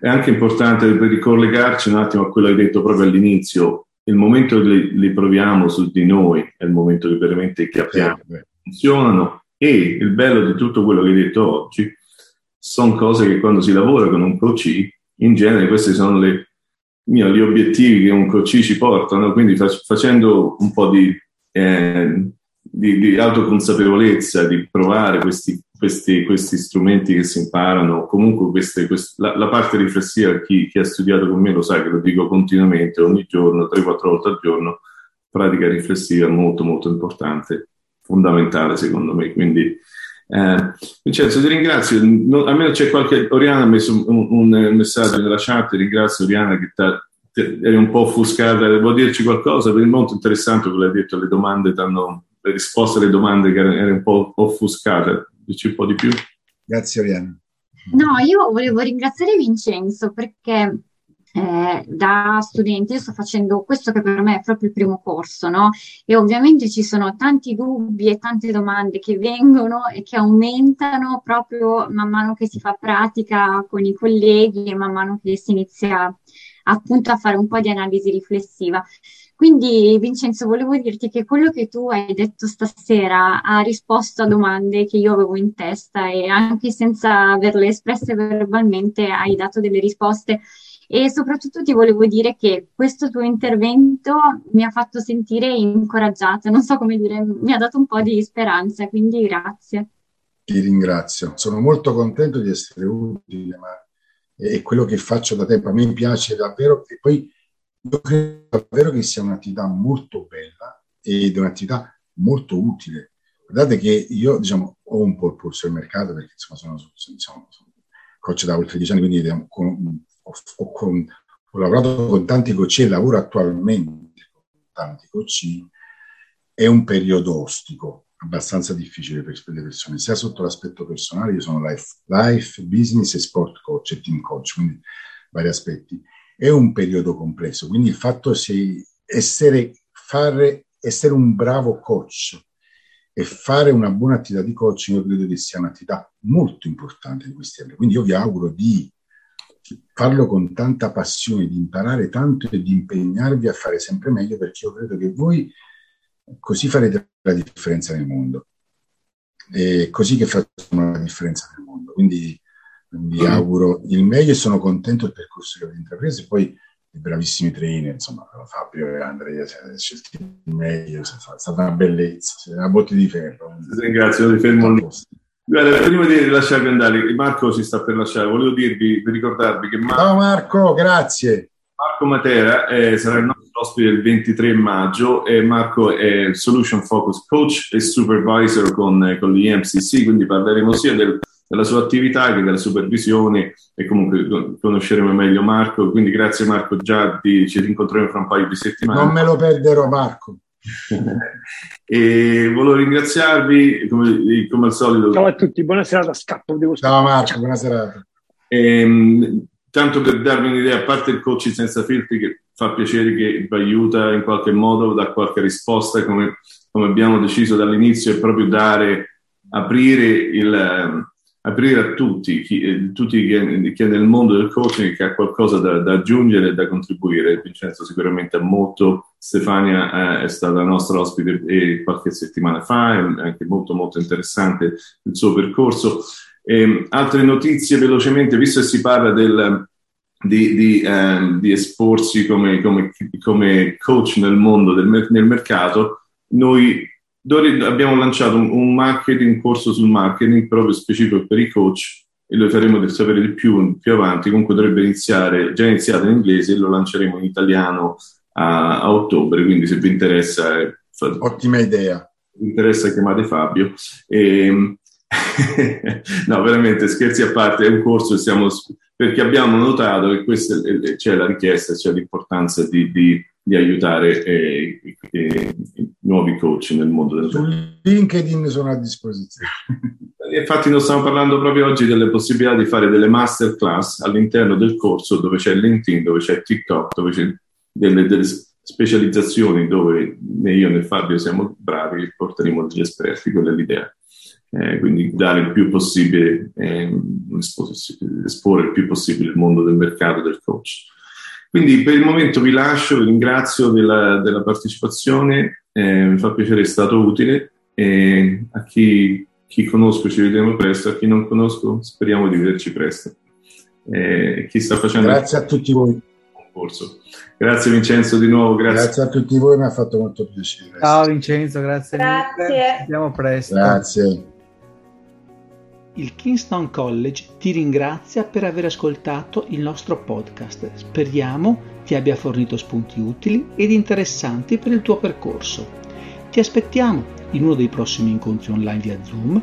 Speaker 2: È anche importante per ricollegarci un attimo a quello che hai detto proprio all'inizio, il momento che li, li, proviamo su di noi è il momento che veramente capiamo che funzionano. E il bello di tutto quello che hai detto oggi sono cose che quando si lavora con un coach in genere questi sono le, mio, gli obiettivi che un coach ci portano quindi fac, facendo un po' di, eh, di, di autoconsapevolezza di provare questi questi, questi, strumenti che si imparano, comunque queste, queste, la, la, parte riflessiva, chi, chi, ha studiato con me lo sa che lo dico continuamente, ogni giorno, 3-4 volte al giorno, pratica riflessiva molto molto importante, fondamentale secondo me. Quindi eh, Vincenzo ti ringrazio, non, almeno c'è qualche, Oriana ha messo un, un, messaggio nella chat, ringrazio Oriana che eri un po' offuscata, vuoi dirci qualcosa? Per il molto interessante quello che hai detto, le domande t'hanno le risposte alle domande che erano un po' offuscate dici un po' di più?
Speaker 3: Grazie Oriana.
Speaker 6: No, io volevo ringraziare Vincenzo perché eh, da studente io sto facendo questo che per me è proprio il primo corso, no? E ovviamente ci sono tanti dubbi e tante domande che vengono e che aumentano proprio man mano che si fa pratica con i colleghi e man mano che si inizia appunto a fare un po' di analisi riflessiva. Quindi Vincenzo, volevo dirti che quello che tu hai detto stasera ha risposto a domande che io avevo in testa e anche senza averle espresse verbalmente hai dato delle risposte. E soprattutto ti volevo dire che questo tuo intervento mi ha fatto sentire incoraggiata, non so come dire, mi ha dato un po' di speranza, quindi grazie.
Speaker 3: Ti ringrazio, sono molto contento di essere utile, ma è quello che faccio da tempo, a me piace davvero. E poi io credo davvero che sia un'attività molto bella ed un'attività molto utile. Guardate che io diciamo, ho un po' il polso del mercato perché insomma, sono, diciamo, sono coach da oltre dieci anni, quindi con, ho, ho, con, ho, lavorato con tanti coach e lavoro attualmente con tanti coach. È un periodo ostico, abbastanza difficile per le persone, sia sotto l'aspetto personale, io sono life, life business e sport coach e team coach, quindi vari aspetti è un periodo complesso, quindi il fatto di essere, fare, essere un bravo coach e fare una buona attività di coaching, io credo che sia un'attività molto importante di questi anni. Quindi io vi auguro di farlo con tanta passione, di imparare tanto e di impegnarvi a fare sempre meglio, perché io credo che voi così farete la differenza nel mondo. È così che facciamo la differenza nel mondo. Quindi vi auguro il meglio e sono contento del percorso che avete intrapreso e poi i bravissimi trainer, insomma, Fabio e Andrea, siete scelti il meglio, è stata una bellezza, una botte di ferro.
Speaker 2: Ringrazio, ti fermo lì. Guarda, prima di lasciarvi andare, Marco si sta per lasciare, volevo dirvi, per ricordarvi che
Speaker 3: Marco, Ciao Marco, grazie.
Speaker 2: Marco Matera eh, sarà il ospite il 23 maggio e Marco è Solution Focus Coach e Supervisor con, con l'IMCC, quindi parleremo sia del della sua attività che della supervisione e comunque conosceremo meglio Marco. Quindi grazie Marco, già ti, ci rincontreremo fra un paio di settimane.
Speaker 3: Non me lo perderò Marco.
Speaker 2: e volevo ringraziarvi come, come, al solito.
Speaker 5: Ciao a tutti, buona serata, scappo.
Speaker 3: Devo Ciao Marco, buona serata.
Speaker 2: E, ehm, tanto per darvi un'idea, a parte il coaching senza filtri che fa piacere che aiuta in qualche modo, dà qualche risposta, come, come abbiamo deciso dall'inizio, è proprio dare, aprire il aprire a tutti, chi, eh, tutti chi, è nel mondo del coaching che ha qualcosa da, da aggiungere e da contribuire. Vincenzo sicuramente ha molto, Stefania eh, è stata nostra ospite eh, qualche settimana fa, è anche molto molto interessante il suo percorso. E, altre notizie velocemente, visto che si parla del, di, di, eh, di, esporsi come, come, come, coach nel mondo del nel mercato, noi abbiamo lanciato un, un marketing, un corso sul marketing proprio specifico per i coach e lo faremo sapere di più più avanti. Comunque dovrebbe iniziare, già iniziato in inglese e lo lanceremo in italiano a, a ottobre. Quindi se vi interessa, eh,
Speaker 3: ottima idea.
Speaker 2: Vi interessa, chiamate Fabio. E, ehm, no, veramente scherzi a parte, è un corso che stiamo perché abbiamo notato che questa c'è la richiesta, c'è l'importanza di, di di aiutare eh, eh, nuovi coach nel mondo del
Speaker 3: Su LinkedIn sono a disposizione.
Speaker 2: Infatti noi stiamo parlando proprio oggi delle possibilità di fare delle masterclass all'interno del corso dove c'è LinkedIn, dove c'è TikTok, dove c'è delle, delle specializzazioni dove né io né Fabio siamo bravi, porteremo degli esperti, quella è l'idea. Eh, quindi dare il più possibile, eh, esporre il più possibile il mondo del mercato del coach. Quindi per il momento vi lascio, vi ringrazio della, della partecipazione, eh, mi fa piacere, è stato utile. E a chi, chi, conosco ci vedremo presto, a chi non conosco speriamo di vederci presto. Eh, chi sta facendo
Speaker 3: grazie a tutti voi.
Speaker 2: Concorso. Grazie Vincenzo di nuovo, grazie.
Speaker 3: Grazie a tutti voi, mi ha fatto molto piacere.
Speaker 1: Ciao Vincenzo, grazie.
Speaker 4: Grazie.
Speaker 1: Ci vediamo presto.
Speaker 3: Grazie
Speaker 1: il Kingston College ti ringrazia per aver ascoltato il nostro podcast. Speriamo ti abbia fornito spunti utili ed interessanti per il tuo percorso. Ti aspettiamo in uno dei prossimi incontri online via Zoom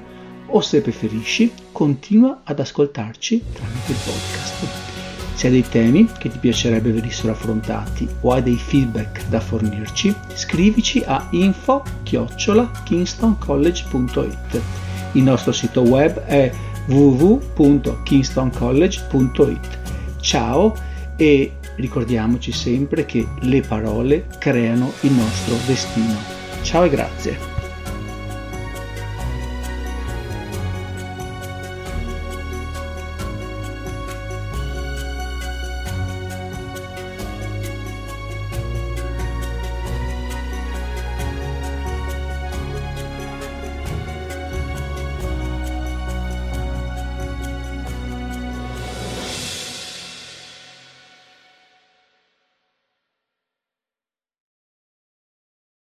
Speaker 1: o se preferisci continua ad ascoltarci tramite il podcast. Se hai dei temi che ti piacerebbe venissero affrontati o hai dei feedback da fornirci, scrivici a info-kingstoncollege.it il nostro sito web è www.kingstoncollege.it. Ciao e ricordiamoci sempre che le parole creano il nostro destino. Ciao e grazie.